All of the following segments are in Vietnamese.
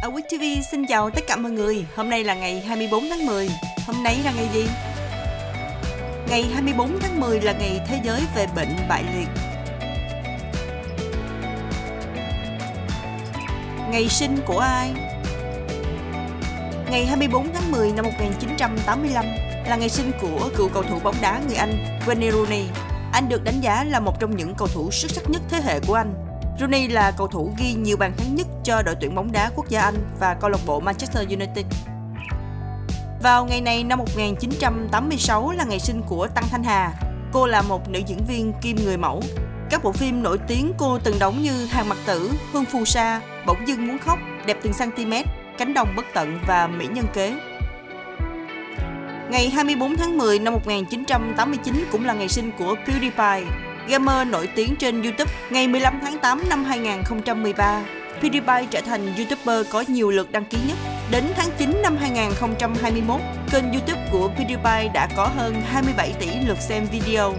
Ở Quick TV xin chào tất cả mọi người Hôm nay là ngày 24 tháng 10 Hôm nay là ngày gì? Ngày 24 tháng 10 là ngày thế giới về bệnh bại liệt Ngày sinh của ai? Ngày 24 tháng 10 năm 1985 là ngày sinh của cựu cầu thủ bóng đá người Anh Wayne Rooney. Anh được đánh giá là một trong những cầu thủ xuất sắc nhất thế hệ của Anh. Rooney là cầu thủ ghi nhiều bàn thắng nhất cho đội tuyển bóng đá quốc gia Anh và câu lạc bộ Manchester United. Vào ngày này năm 1986 là ngày sinh của Tăng Thanh Hà. Cô là một nữ diễn viên kim người mẫu. Các bộ phim nổi tiếng cô từng đóng như Hàng mặt tử, Hương phù sa, Bỗng dưng muốn khóc, Đẹp từng cm, Cánh đồng bất tận và Mỹ nhân kế. Ngày 24 tháng 10 năm 1989 cũng là ngày sinh của PewDiePie, gamer nổi tiếng trên YouTube. Ngày 15 tháng 8 năm 2013, PewDiePie trở thành YouTuber có nhiều lượt đăng ký nhất. Đến tháng 9 năm 2021, kênh YouTube của PewDiePie đã có hơn 27 tỷ lượt xem video.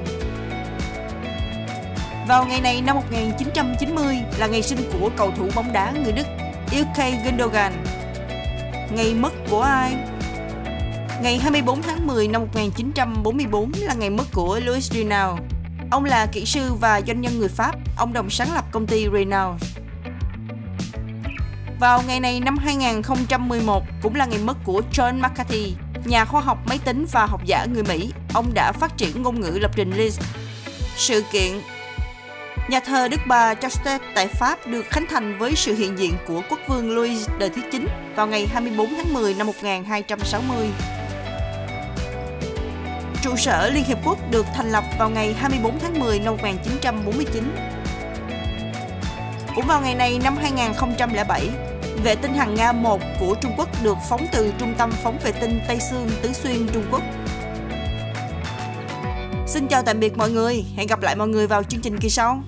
Vào ngày này năm 1990 là ngày sinh của cầu thủ bóng đá người Đức Ilkay Gundogan. Ngày mất của ai? Ngày 24 tháng 10 năm 1944 là ngày mất của Luis Rinaldo. Ông là kỹ sư và doanh nhân người Pháp, ông đồng sáng lập công ty Renault. Vào ngày này năm 2011 cũng là ngày mất của John McCarthy, nhà khoa học máy tính và học giả người Mỹ. Ông đã phát triển ngôn ngữ lập trình Lisp. Sự kiện Nhà thờ Đức Bà Chastet tại Pháp được khánh thành với sự hiện diện của quốc vương Louis đời thứ 9 vào ngày 24 tháng 10 năm 1260. Trụ sở Liên Hiệp Quốc được thành lập vào ngày 24 tháng 10 năm 1949. Cũng vào ngày này năm 2007, vệ tinh hàng Nga 1 của Trung Quốc được phóng từ trung tâm phóng vệ tinh Tây Sương, Tứ Xuyên, Trung Quốc. Xin chào tạm biệt mọi người, hẹn gặp lại mọi người vào chương trình kỳ sau.